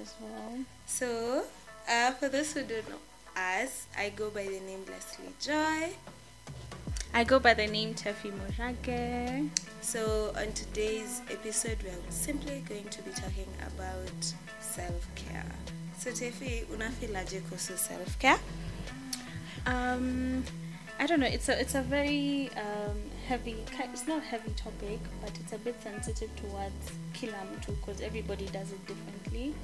as well. So, uh, for those who don't know us, I go by the name Lesly Joy. I go by the name Tephie Murage. So, on today's episode, we are simply going to be talking about self care. So, Tephie, unafilaje kuhusu self care? Um, I don't know. It's a it's a very um, heavy. It's not a heavy topic, but it's a bit sensitive towards kila mtu because everybody does it differently.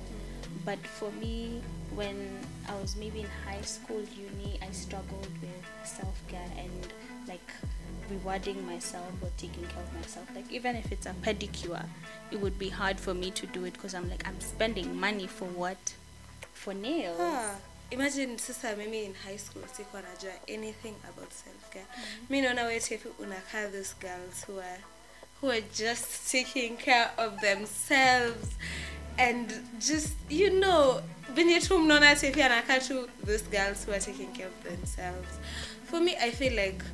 But for me, when I was maybe in high school, uni, I struggled with self care and like rewarding myself or taking care of myself. Like even if it's a pedicure, it would be hard for me to do it because I'm like I'm spending money for what? For nails. Ah, imagine sasa mimi in high school sikuwa najua anything about self care mi naona we Tephie unakaa those girls who are who are just taking care of themselves and just you know venye tu mnaona Tephie anakaa tu those girls who are taking care of themselves. For me i feel like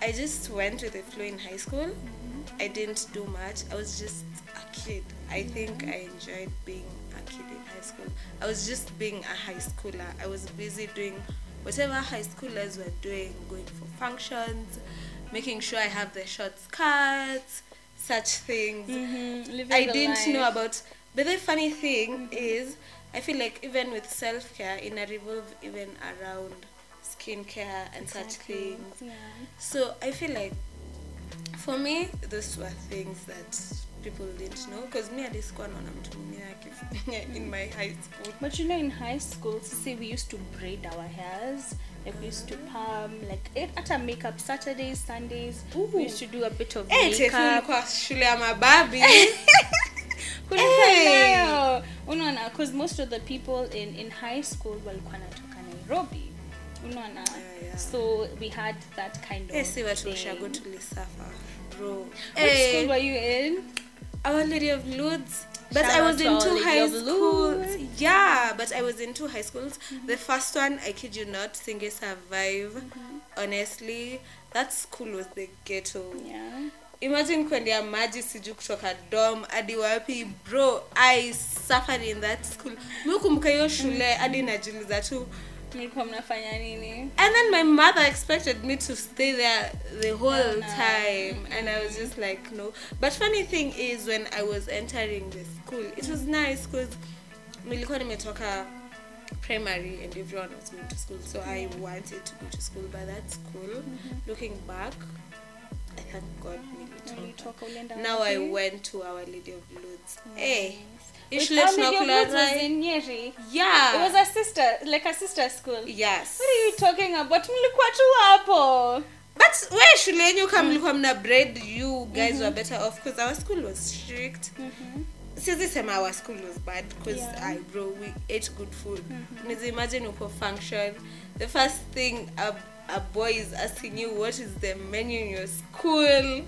i just went with the flow in high school. I didn't do much. I was just a kid. I think i enjoyed being a kid in high school. I was just being a high schooler. I was busy doing whatever high schoolers were doing going for functions making sure i have the short skirts such things. Mm-hmm. Living I didn't know about. But the funny thing is, I feel like even with self care, it revolve even around skincare and such things. Yeah. So I feel like, for me, those were things that people didn't know. Because me, just naona mtu mwingine akifanya in my high school. But you know, in high school, see, we used to braid our hairs. Like we used to perm, like it, at a makeup Saturdays, Sundays. Ooh. We used to do a bit of Eh, Tefu makeup. shule ya mababi. Hey. nayo. Unaona, because most of the people in in high school walikuwa natoka Nairobi. Unaona, Yeah, yeah. so we had that kind of. Si watu thing. ushago tulisafa. Bro. Which Eh, school were you in? Our Lady of Lourdes. But Shout I was in two high schools. Yeah, but I was in two high schools. Mm-hmm. The first one, I kid you not, Singe Survive. Mm-hmm. Honestly, that school was the ghetto. Yeah. Imagine kuendea maji siju kutoka dom hadi wapi bro I suffered in that school. mikumbuka hiyo shule hadi najiuliza tu Mlikuwa mnafanya nini? and then my mother expected me to stay there the whole no. time and i was just like no but funny thing is when i was entering the school it was nice because nilikuwa nimetoka primary and everyone was going to school so i wanted to go to school by that school looking back i thank god nilitoka. Now i went to our lady of lourdes Nice. hey ishule in Nyeri. It was a sister, like a sister school. yes What are you talking about? Mlikuwa tu hapo. but we shule yenyu kama mlikuwa mna bread you guys were better off because our school was strict siwezi sema our school was bad because Yeah. i bro we ate good food mm imagine uko function the first thing a, a boy is asking you what is the menu in your school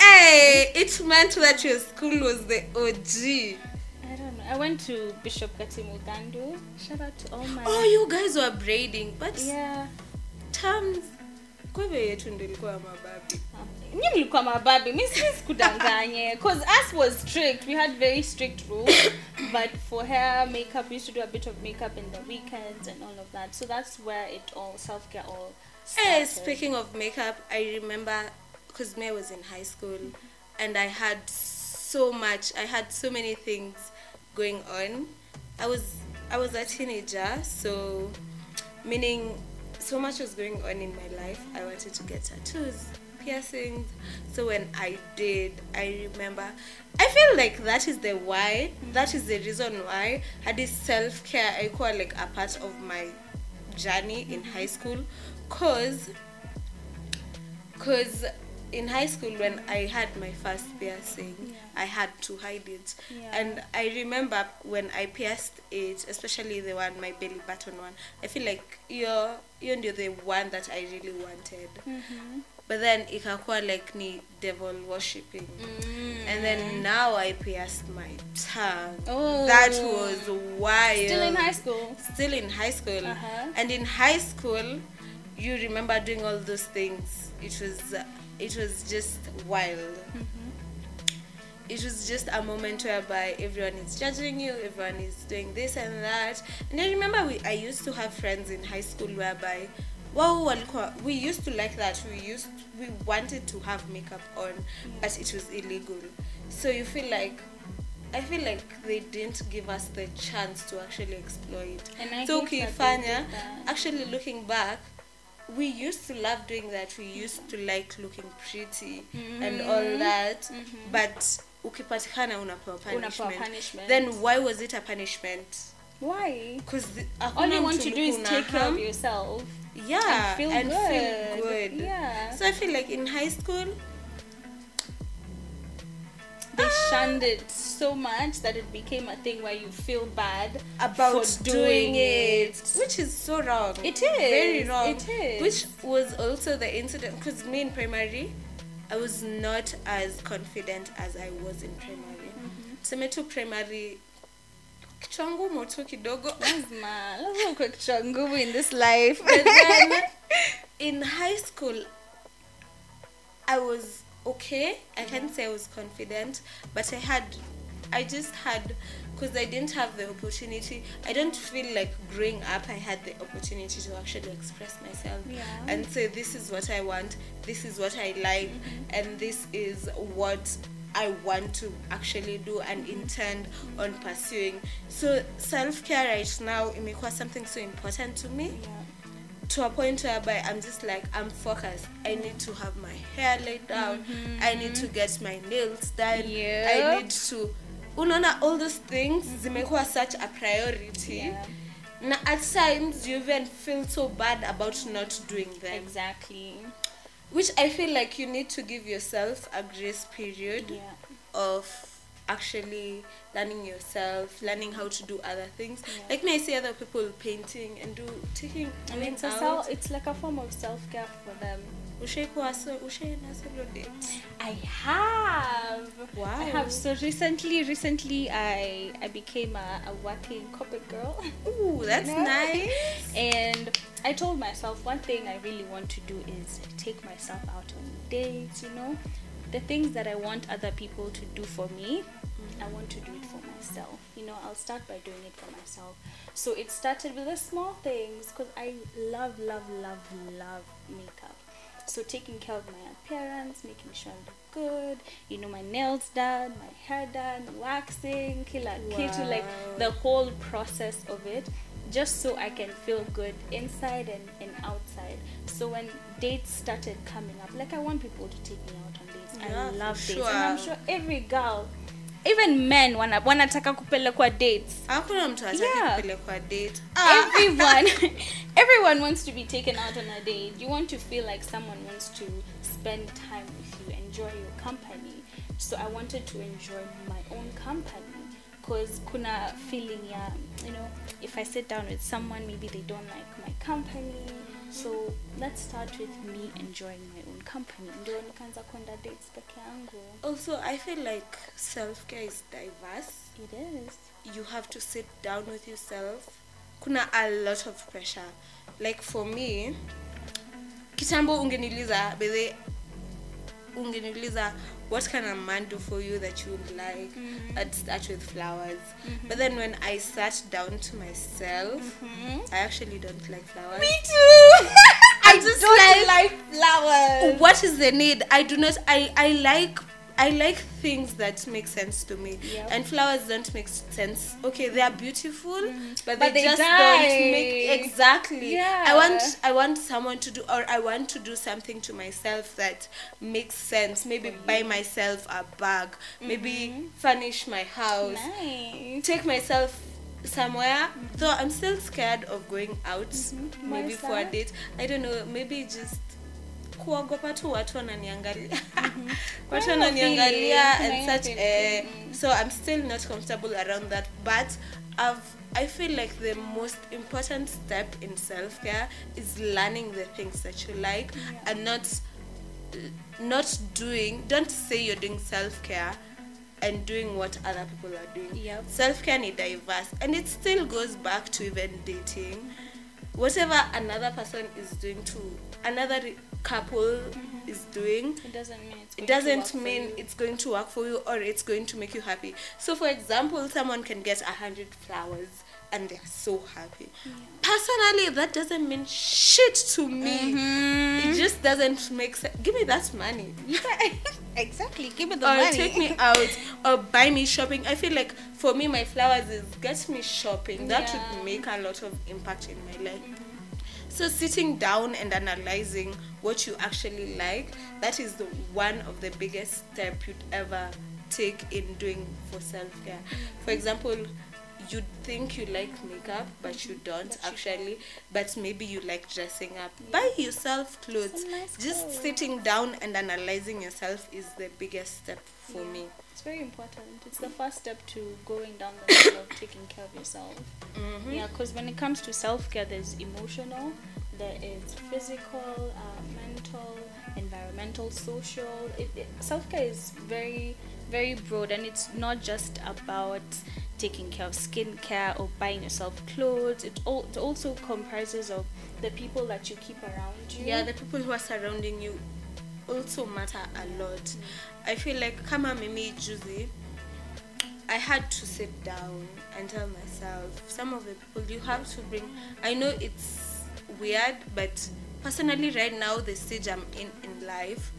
hey it meant that your school was the og I don't know. I went to Bishop Katimugandu. Shout out to all my. oh you guys were braiding but Yeah. terms kweve yetu ndo ilikuwa mababi Nyi mlikuwa mababi. Mi si sikudanganye. Cause us was strict. We had very strict rules. but for hair, makeup, we used to do a bit of makeup in the weekends and all of that. So that's where it all self care all eh, started. Hey, speaking of makeup, I remember because me was in high school and I had so much. I had so many things going on. I was I was a teenager, so meaning so much was going on in my life. I wanted to get tattoos, piercings. So when I did, I remember. I feel like that is the why. That is the reason why had this self care. I call like a part of my journey in high school cause cause in high school when i had my first piercing Yeah. i had to hide it Yeah. and i remember when i pierced it especially the one my belly button one i feel like you're you're the one that i really wanted Mhm. But then ikakuwa like ni devil worshipping and then now i pierced my tongue Oh. that was wild Still in high school. still in high school Uh-huh. and in high school you remember doing all those things it was uh, it was just wild it was just a moment whereby everyone is judging you, everyone is doing this and that. And I remember we, I used to have friends in high school whereby walikuwa we used to like that. We used we wanted to have makeup on but it was illegal. So you feel like i feel like they didn't give us the chance to actually explore it And I so ukifanya actually looking back we used to love doing that. We used to like looking pretty and all Mhm. that. Mhm. but ukipatikana Unapewa punishment. punishment. then why was it a punishment? Why? Because all you want to do is take care of yourself yeah and feel and good. feel good Yeah. so i feel like in high school they shunned it so much that it became a thing where you feel bad about for doing, doing it, it. which is so wrong It is very wrong it is. which was also the incident because me in primary i was not as confident as i was in primary mm-hmm. tuseme tu primary kichwa ngumu tu kidogo. Lazima lazima kichwa nguvu in this life. Then in high school i was okay. I can't say i was confident but i had i just had because i didn't have the opportunity i don't feel like growing up i had the opportunity to actually express myself. Yeah. and say this is what i want this is what i like mm-hmm. and this is what I want to actually do and intend on pursuing. So self care right now imekuwa something so important to me yeah. to a point whereby I'm just like I'm focused. I need to have my hair laid down. Mm-hmm. I need to get my nails done. Yep. I need to unaona all those things zimekuwa such a priority. Yeah. Na at times you even feel so bad about not doing them. exactly Which I feel like you need to give yourself a grace period yeah of actually learning yourself, learning how to do other things. Yeah. Like me, I see other people painting and do taking. I mean, it's a out. self, it's like a form of self care for them. Ushaikuwa so ushaenda solo date. I have. Wow. I have. So recently, recently, I I became a, a working corporate girl, Ooh, that's know? nice. and I told myself one thing I really want to do is take myself out on dates. You know, the things that I want other people to do for me, I want to do it for myself. You know, I'll start by doing it for myself. So it started with the small things because I love, love, love, love makeup. So taking care of my appearance, making sure I look good, you know, my nails done, my hair done, waxing, kila kitu, like the whole process of it, just so I can feel good inside and, and outside. So when dates started coming up, like I want people to take me out on dates. Yeah, I love dates. And I'm sure. sure every girl, even men wana, wanataka kupelekwa dates. Hakuna mtu hataki Yeah. kupelekwa date. Ah. everyone everyone wants to be taken out on a date you want to feel like someone wants to spend time with you enjoy your company so i wanted to enjoy my own company because kuna feeling ya you know if i sit down with someone maybe they don't like my company. So let's start with me enjoying my own company. Ndio nikaanza kwenda dates peke yangu. Also, I feel like self care is diverse. it is. You have to sit down with yourself. Kuna a lot of pressure. Like for me kitambo ungeniuliza ungeniuliza what can a man do for you that you would like Mhm. i'd start with flowers? But then when i sat down to myself hmm? i actually don't like flowers. Me too. I just don't like- like flowers. What is the need? I do not i i like i like things that make sense to me. Yep. and flowers don't make sense. Okay they are beautiful but, But they, they just die. don't make exactly. Yeah. i want i want someone to do or i want to do something to myself that makes sense. Maybe For buy myself a bag. Maybe Mhm. furnish my house. Nice. Take myself somewhere. Though i'm still scared of going out Mhm. maybe for a date. I don't know. Maybe just kuogopa tu watu wananiangalia. Watu wananiangalia and such eh, so i'm still not comfortable around that but I've, i feel like the most important step in self-care is learning the things that you like Yeah. and not not doing don't say you're doing self-care and doing what other people are doing. Yep. self-care is diverse and it still goes back to even dating. Whatever another person is doing to another re- couple is doing It doesn't mean it's. it going to work doesn't mean it's going to work for you or it's going to make you happy so for example someone can get a hundred flowers and they're so happy personally that doesn't mean shit to me Mm-hmm. it just doesn't make sense give me that money exactly. Give me the or money. take me out or buy me shopping i feel like for me my flowers is get me shopping that Yeah. would make a lot of impact in my life so sitting down and analyzing what you actually like that is the one of the biggest step you'd ever take in doing for self-care. For example you think you like makeup but you don't But you actually but maybe you like dressing up. Buy yourself clothes. Nice just sitting down and analyzing yourself is the biggest step for Yeah. me very important. It's the first step to going down the road of taking care of yourself. Mhm. Yeah, because when it comes to self care, there's emotional, there is physical, uh, mental, environmental, social. Self care is very, very broad, and it's not just about taking care of skincare or buying yourself clothes. It, all, it also comprises of the people that you keep around you. yeah the people who are surrounding you also matter a lot i feel like kama mimi juzi i had to sit down and tell myself some of the people you have to bring i know it's weird but personally right now the stage i'm in in life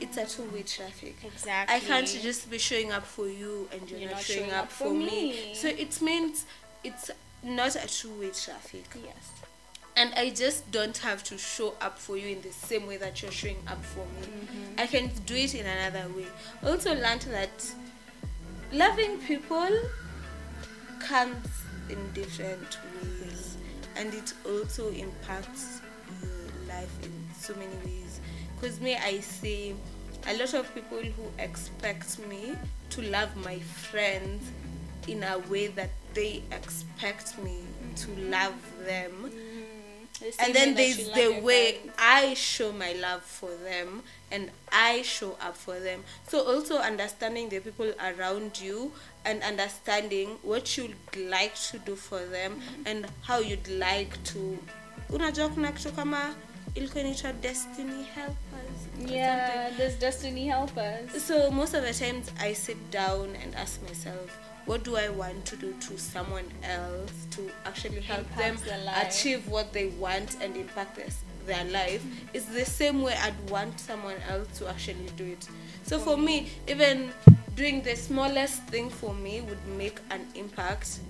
it's a two-way traffic exactly. I can't just be showing up for you and you're, You're not, not showing, showing up, up for me. me. So it means it's not a two-way traffic. Yes. And I just don't have to show up for you in the same way that you're showing up for me. Mm-hmm. I can do it in another way. Also learned that loving people comes in different ways and it also impacts your life in so many ways because me i see a lot of people who expect me to love my friends in a way that they expect me to love them and then there's the way. I show my love for them and I show up for them. So also understanding the people around you and understanding what you'd like to do for them and how you'd like to unajua kuna kitu kama ilikuwa inaitwa destiny helpers. Yeah, there's destiny helpers. So most of the times I sit down and ask myself, what do I want to do to someone else to actually help them achieve what they want and impact their, their life? It's the same way I'd want someone else to actually do it. So for me, even doing the smallest thing for me would make an impact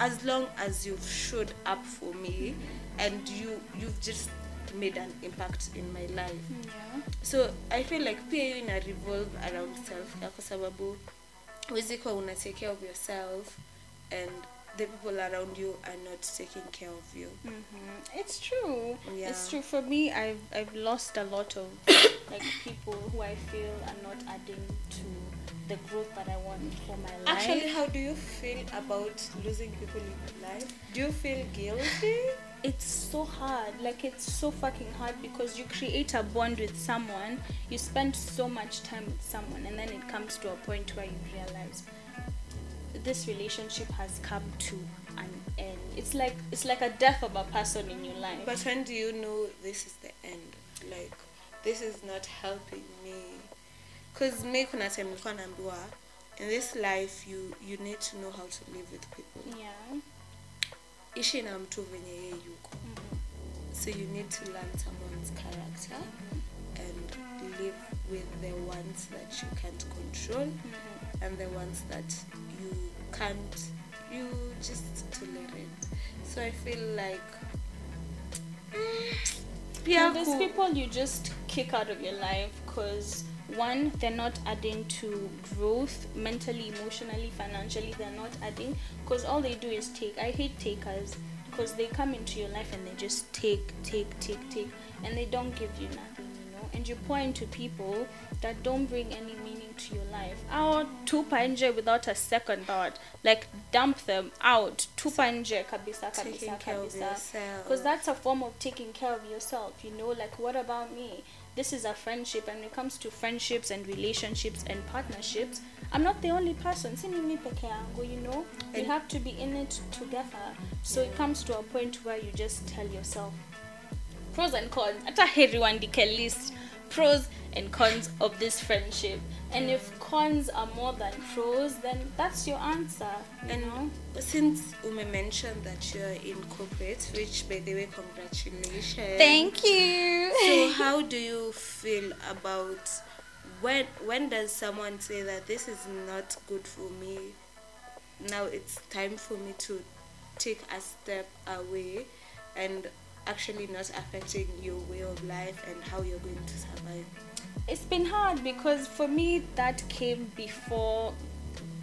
as long as you've showed up for me and you you've just made an impact in my life Yeah. so i feel like hiyo ina revolve around self care kwa sababu huwezi kuwa una take care of yourself and the people around you are not taking care of you hmm It's true. Yeah. It's true. For me, I've I've lost a lot of like people who I feel are not adding to the growth that I want for my life. actually how do you feel about losing people in your life do you feel guilty it's so hard. Like it's so fucking hard because you create a bond with someone, you spend so much time with someone, and then it comes to a point where you realize this relationship has come to an end. It's like it's like a death of a person in your life. but when do you know this is the end like this is not helping me because me kuna time nilikuwa in this life you you need to know how to live with people yeah. Ishi na mtu venye yeye yuko Mhm. so you need to learn someone's character and live with the ones that you can't control Mhm. and the ones that you can't you just tolerate so i feel like pia Now, there's people you just kick out of your life because one, they're not adding to growth mentally, emotionally, financially. They're not adding because all they do is take. I hate takers because they come into your life and they just take, take, take, take, and they don't give you nothing, you know. And you pour into people that don't bring any meaning to your life. Out tupa nje without a second thought. Like dump them out. Tupa nje kabisa kabisa taking care of kabisa because that's a form of taking care of yourself you know like what about me this is a friendship and when it comes to friendships and relationships and partnerships i'm not the only person. Si mimi peke yangu you know? We have to be in it together. So it comes to a point where you just tell yourself pros and cons. Hata heri uandike list pros and cons of this friendship. And if cons are more than pros, then that's your answer. You And know? since Ume mentioned that you're in corporate, which by the way, congratulations. Thank you. So how do you feel about when when does someone say that this is not good for me? Now it's time for me to take a step away and actually not affecting your way of life and how you're going to survive. it's been hard because for me that came before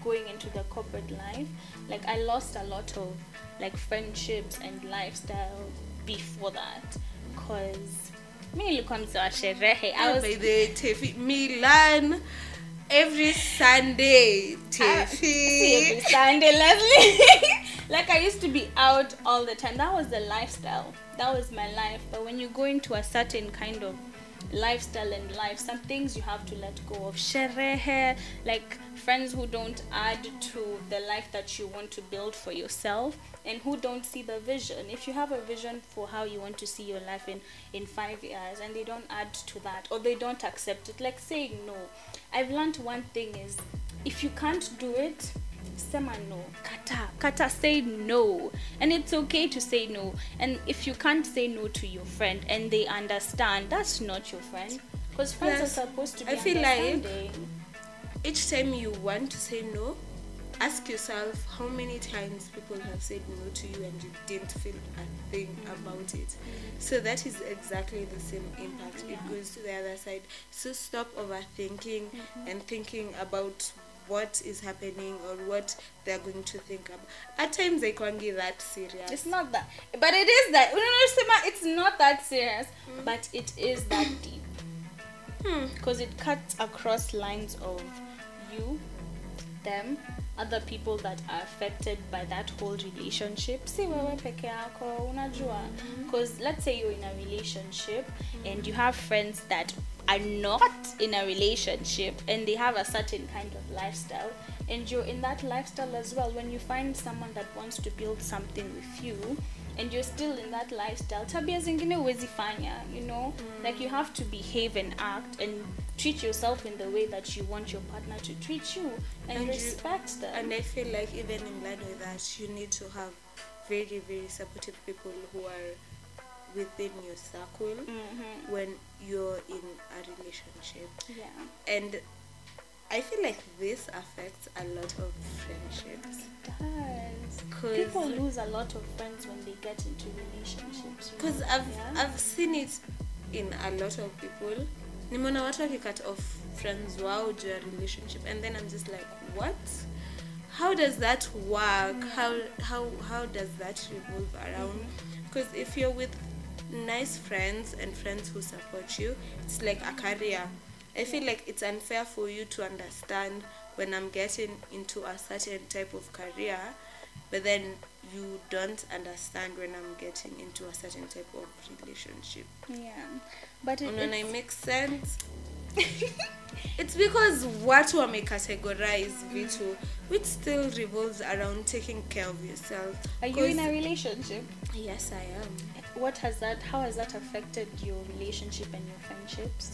going into the corporate life like i lost a lot of like friendships and lifestyle before that because mi nilikuwa mzee wa sherehe i was by the Tefi Milan every Sunday. Ah, see every Sunday, Lesly. like I used to be out all the time. That was the lifestyle. That was my life. But when you go into a certain kind of lifestyle and life, some things you have to let go of. Sherehe, like friends who don't add to the life that you want to build for yourself and who don't see the vision. If you have a vision for how you want to see your life in in 5 years and they don't add to that or they don't accept it, like saying no. I've learned one thing is if you can't do it, sema no. Kata, kata, say no. And it's okay to say no. And if you can't say no to your friend and they understand, that's not your friend. Because friends Yes. are supposed to be I feel like- Each time you want to say no, ask yourself how many times people have said no to you and you didn't feel a thing about it. So that is exactly the same impact. Yeah. It goes to the other side. So stop overthinking mm-hmm. and thinking about what is happening or what they're going to think about. At times they can't be that serious. It's not that, but it is that. No, no, Sema, It's not that serious, hmm. but it is that deep Hmm. because it cuts across lines of you, them, other people that are affected by that whole relationship. Si wewe peke yako, unajua. Hmm. Because let's say you're in a relationship hmm. and you have friends that are not in a relationship and they have a certain kind of lifestyle. And you're in that lifestyle as well when you find someone that wants to build something with you and you're still in that lifestyle. Tabia zingine huwezi fanya you know? Mm. Like you have to behave and act and treat yourself in the way that you want your partner to treat you and, And you- respect them. And I feel like even in line with that, you need to have very, very supportive people who are within your circle Mhm. when you're in a relationship. yeah And I feel like this affects a lot of friendships. it does people lose a lot of friends when they get into relationships Because? I've, yeah? I've seen it in a lot of people. Nimeona watu wakicut off friends wao juu ya relationship and then I'm just like, what? How does that work? How how how does that revolve around? Because if you're with nice friends and friends who support you, it's like a career. I feel like it's unfair for you to understand when I'm getting into a certain type of career, but then you don't understand when I'm getting into a certain type of relationship. yeah but it, it's- it makes sense? it's because what we watu wamecategorize vitu which still revolves around taking care of yourself. are you in a relationship Yes, I am. what has that how has that affected your relationship and your friendships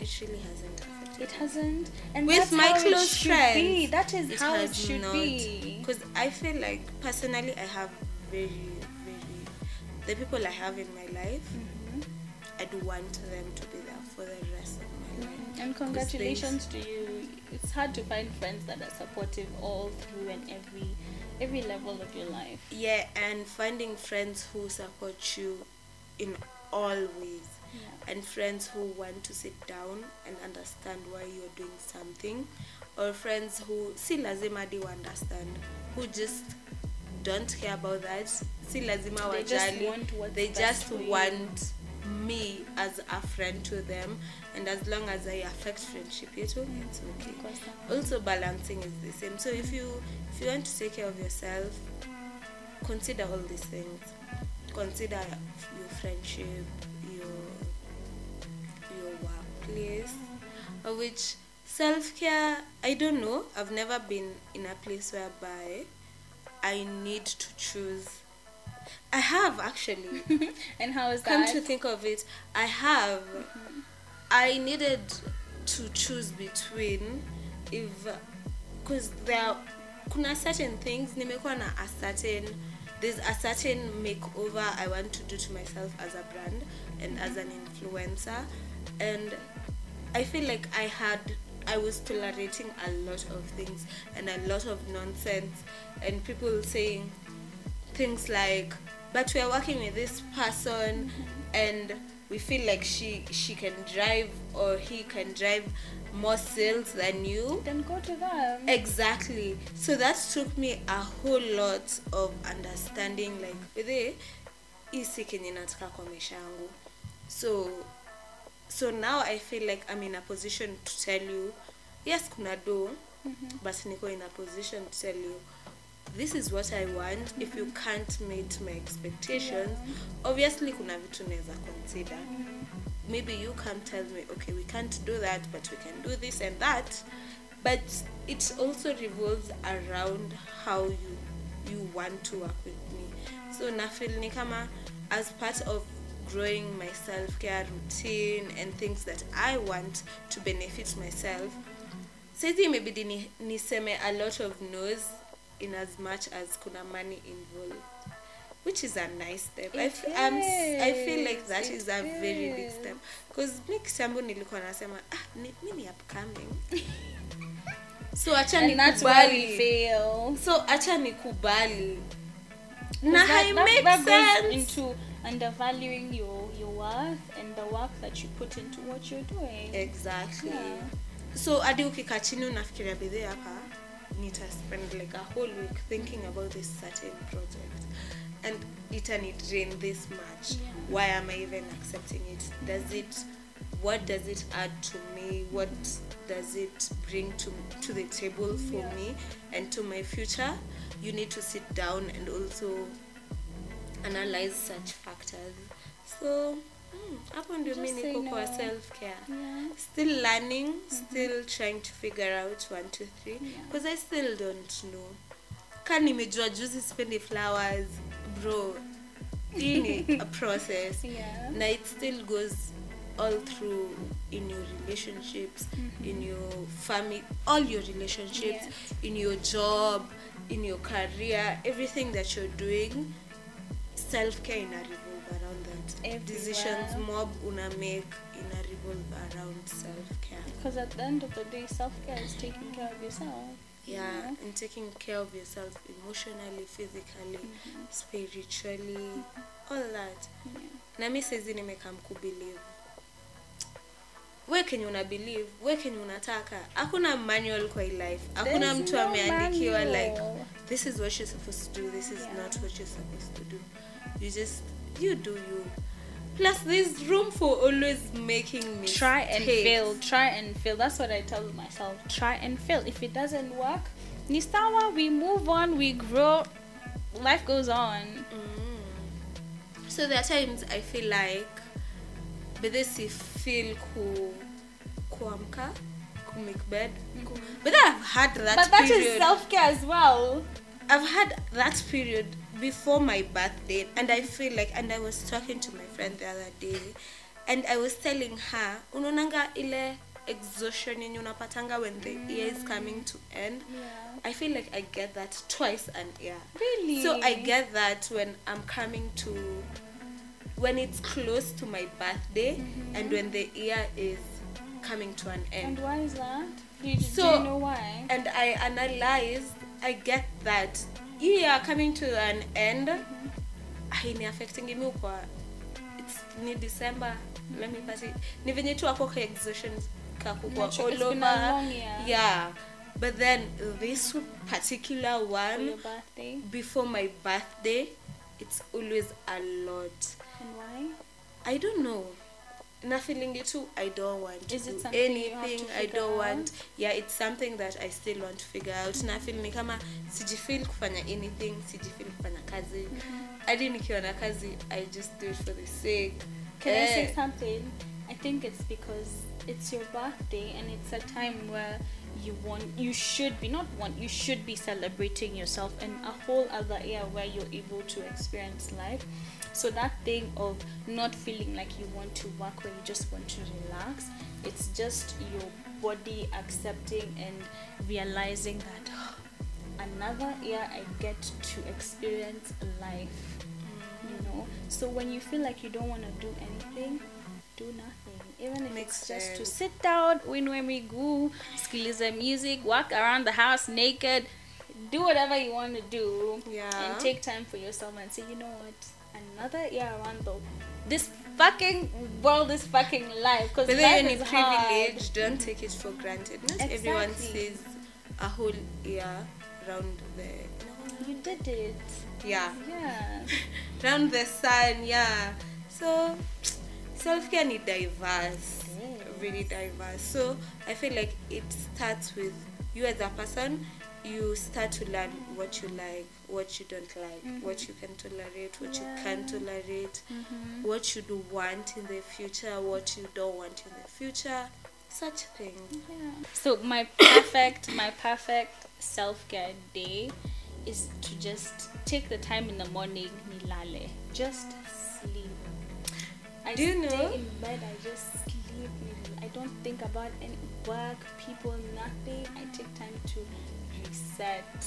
It really hasn't affected. it hasn't and With that's my close should friends, be. that is it how it should not. be Because I feel like personally, I have very, very the people I have in my life. Mhm. Want them to be there for the rest of my life. and congratulations to you it's hard to find friends that are supportive all through and every every level of your life Yeah, and finding friends who support you in all ways. yeah and friends who want to sit down and understand why you're doing something or friends who si lazima di understand who just don't care about that si lazima They just want they just want me as a friend to them and as long as I affect friendship it's okay also balancing is the same. So if you if you want to take care of yourself consider all these things. Consider your friendship your your workplace which self-care i don't know. I've never been in a place whereby i need to choose i have actually. And how is come that? Come to think of it i have. Mm-hmm. I needed to choose between if because there are kuna certain things nimekuwa na a certain there's a certain makeover I want to do to myself as a brand and as an influencer. And I feel like I had I was tolerating a lot of things and a lot of nonsense and people saying things like but we're working with this person and we feel like she she can drive or he can drive more sales than you. Then go to them. exactly. So that took me a whole lot of understanding like whethe isi kenye nataka kwa maisha yangu. So so now i feel like i'm in a position to tell you yes kuna do but niko in a position to tell you this is what i want. If you can't meet my expectations obviously kuna vitu naweza consider. Maybe you come tell me okay we can't do that but we can do this and that. But it also revolves around how you you want to work with me. So nafeel ni kama as part of growing my self-care routine and things that i want to benefit myself saizi imebidi ni- niseme a lot of no's in as much as kuna money involved which is a nice step. I, I'm, I feel like that it is a very big step. Because mi kitambo nilikuwa nasema ah, ni, mi ni upcoming. So acha nikubali. so acha nikubali. Na that, hai that, that sense. goes into undervaluing your your worth and the work that you put into what you're doing. exactly. Yeah. so hadi ukikaa chini unafikiria bidhii hapa nita spend like a whole week thinking about this certain project. And itani drain this much. Yeah. why am i even accepting it? Does it what does it add to me? What does it bring to to the table for Yeah. me and to my future? You need to sit down and also analyze such factors. So mm, hapo ndio mi Just say niko kwa no. self care Yeah. still learning still trying to figure out one two three Yeah. because i still don't know ka nimejua juzi spendi flowers bro ni a process Yeah. na it still goes all through in your relationships in your family all your relationships Yes. in your job in your career everything that you're doing self-care ina revolve around that Decisions mob una make ina revolve around self-care Because at the end of the day, self care is taking care of yourself. yeah Yeah. and taking care of yourself emotionally physically spiritually all that Yeah. na mi saizi nimekam kubelieve we kenye una believe we kenye unataka hakuna manual kwa hii life hakuna mtu no ameandikiwa like this is what you're supposed to do this is Yeah. not what you're supposed to do you just you do you plus there's room for always making me Try and fail. Try and fail. That's what I tell myself. Try and fail. If it doesn't work, ni sawa, we move on, we grow. Life goes on. Mm. So there are times I feel like but this if feel ku kuamka ku make bed ku, but I've had that but that period is self care as well. I've had that period before my birthday and I feel like and I was talking to my friend the other day and I was telling her unaonanga ile exhaustion yenye unapatanga when the year is coming to end Yeah. I feel like I get that twice an year Really? so I get that when I'm coming to when it's close to my birthday mm-hmm. and when the year is coming to an end. And why is that? Do you, do you know why? And I analyzed, I get that year coming to an end, haini affecting me kwa it's ni December, let me pass it. Ni venye tu ako ka exhaustion kakukwa all over. Yeah. But then this particular one before my birthday, it's always a lot. And why? I don't know. Na feeling too, I don't want to Is do anything. to I don't out? want. Yeah, it's something that I still want to figure out. Na feel ni kama sijifeel kufanya anything, sijifeel kufanya kazi. Hadi nikiwa na kazi, I just do it for the sake. Can I say Eh, something? I think it's because it's your birthday and it's a time where you want you should be not want you should be celebrating yourself in a whole other area where you're able to experience life. So that thing of not feeling like you want to work where you just want to relax it's just your body accepting and realizing that oh, another year i get to experience life you know? So when you feel like you don't want to do anything do nothing even if Makes it's just to sit down winwe miguu sikilize music walk around the house naked do whatever you want to do Yeah. and take time for yourself and say you know what another year around the this fucking world is fucking life because But life then when is you're hard. privileged, don't take it for granted. Not everyone sees a whole year round the you did it yeah yeah round the sun yeah. So self care need diverse, really diverse. So I feel like it starts with you as a person. You start to learn what you like, what you don't like, what you can tolerate, what you can Mm-hmm. Yeah. tolerate, Mhm. what you do want in the future, what you don't want in the future, such things. Yeah. So my perfect my perfect self care day is to just take the time in the morning nilale. Just. I Do you stay know- in bed, I just sleep. I don't think about any work, people, nothing. I take time to reset.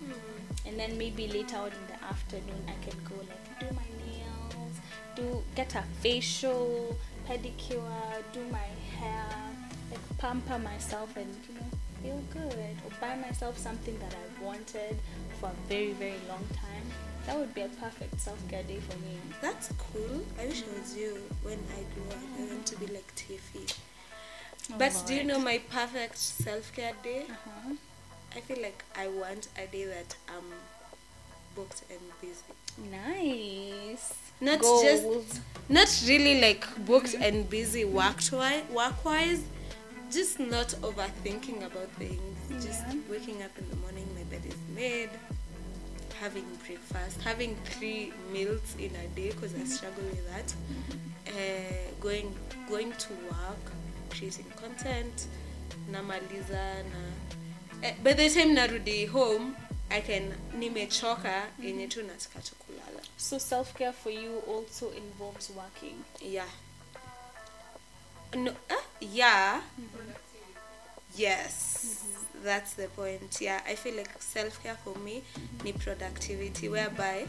Hmm. And then maybe later on in the afternoon I can go like do my nails, do get a facial, pedicure, do my hair, like pamper myself and you know feel good or buy myself something that I've wanted for a very very long time. That would be a perfect self care day for me. That's cool. I wish I was you when I grew up. I want to be like Tiffy. Oh, But do you know my perfect self care day? Uh-huh. I feel like I want a day that I'm booked and busy. Nice. Not Goals. just not really like booked and busy work work wise. Just not overthinking about things. Just waking up in the morning, my bed is made. Having breakfast, having three meals in a day because I struggle with that. Uh, going going to work, creating content, namaliza na uh, by the time narudi home I can nimechoka yenye tu nataka tu kulala. So self care for you also involves working. Yeah. No, uh, yeah. Yes. Mm-hmm. That's the point. Yeah, I feel like self care for me ni mm-hmm. productivity whereby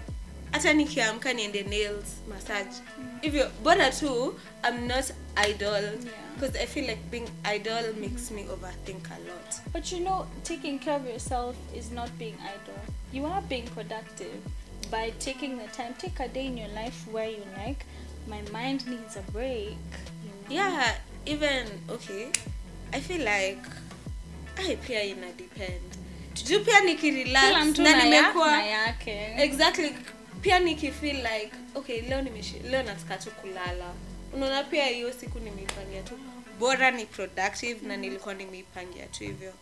hata nikiamka niende nails massage mm-hmm. hivyo bora tu i'm not idle Yeah. because i feel like being idle makes me overthink a lot But you know, taking care of yourself is not being idle. You are being productive by taking the time. Take a day in your life where you like. My mind needs a break. You know? yeah even okay i feel like ai pia ina depend. Juu pia nikirelax na nimekuwa exactly. Pia nikifeel like okay leo nimeshi, leo nataka tu kulala. Unaona pia hiyo siku nimeipangia tu. Bora ni productive na nilikuwa nimeipangia tu hivyo.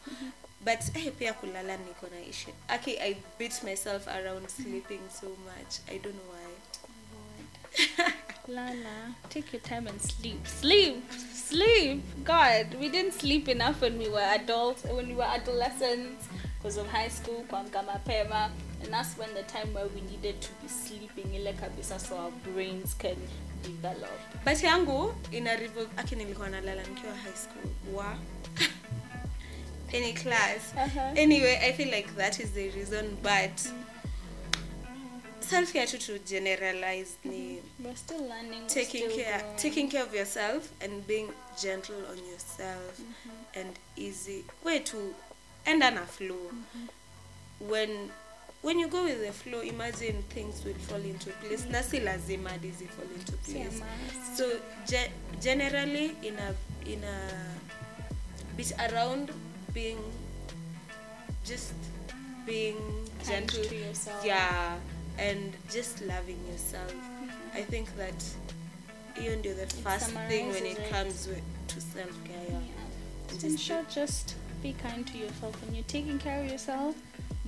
But eh, pia kulala niko na ishi okay i beat myself around sleeping so much. I don't know why. Lala, take your time and sleep. Sleep, sleep. God, we didn't sleep enough when we were adults, when we were adolescents, because of high school, kuamka mapema, and that's when the time where we needed to be sleeping ile kabisa so our brains can develop. but yangu ina revolve aki nilikuwa nalala nikiwa high school wa any class Uh-huh. anyway i feel like that is the reason but self care tu to generalize ni mm-hmm. We're still learning. taking still care growing. taking care of yourself and being gentle on yourself mm-hmm. and easy. Way to enda na flow. Mm-hmm. When when you go with the flow imagine things will fall into place. Na si lazima hadi zi fall into place. so ge- generally in a in a bit around being just being gentle to yourself. yeah and just loving yourself i think that hiyo do the first thing when it it. comes to self-care yeah. Yeah. In just short, just be kind to yourself. When you're taking care of yourself,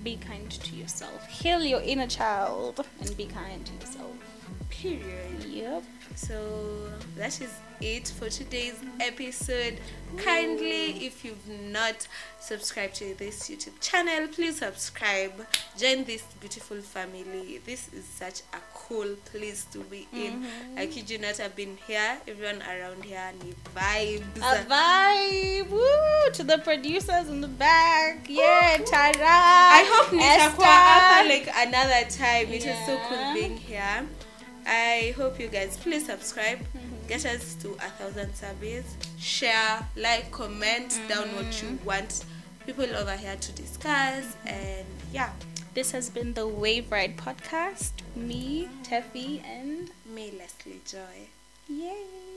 be kind to yourself. Heal your inner child and be kind to yourself. period Yep. so that is it for today's episode. Kindly, if you've not subscribed to this YouTube channel, please subscribe. Join this beautiful family. This is such a cool place to be in. Mm-hmm. I kid you not, I've been here. Everyone around here need vibes. A vibe. Woo! To the producers in the back. Yeah, Tara. I hope nitakuwa hapa like another time. It was so cool being here. I hope you guys please subscribe. Mm-hmm. Get us to a thousand subbies. Share, like, comment down what you mm. want people over here to discuss. And yeah, This has been the Wave Ride podcast. Me, Tephie, and me Lesly Joy. yay.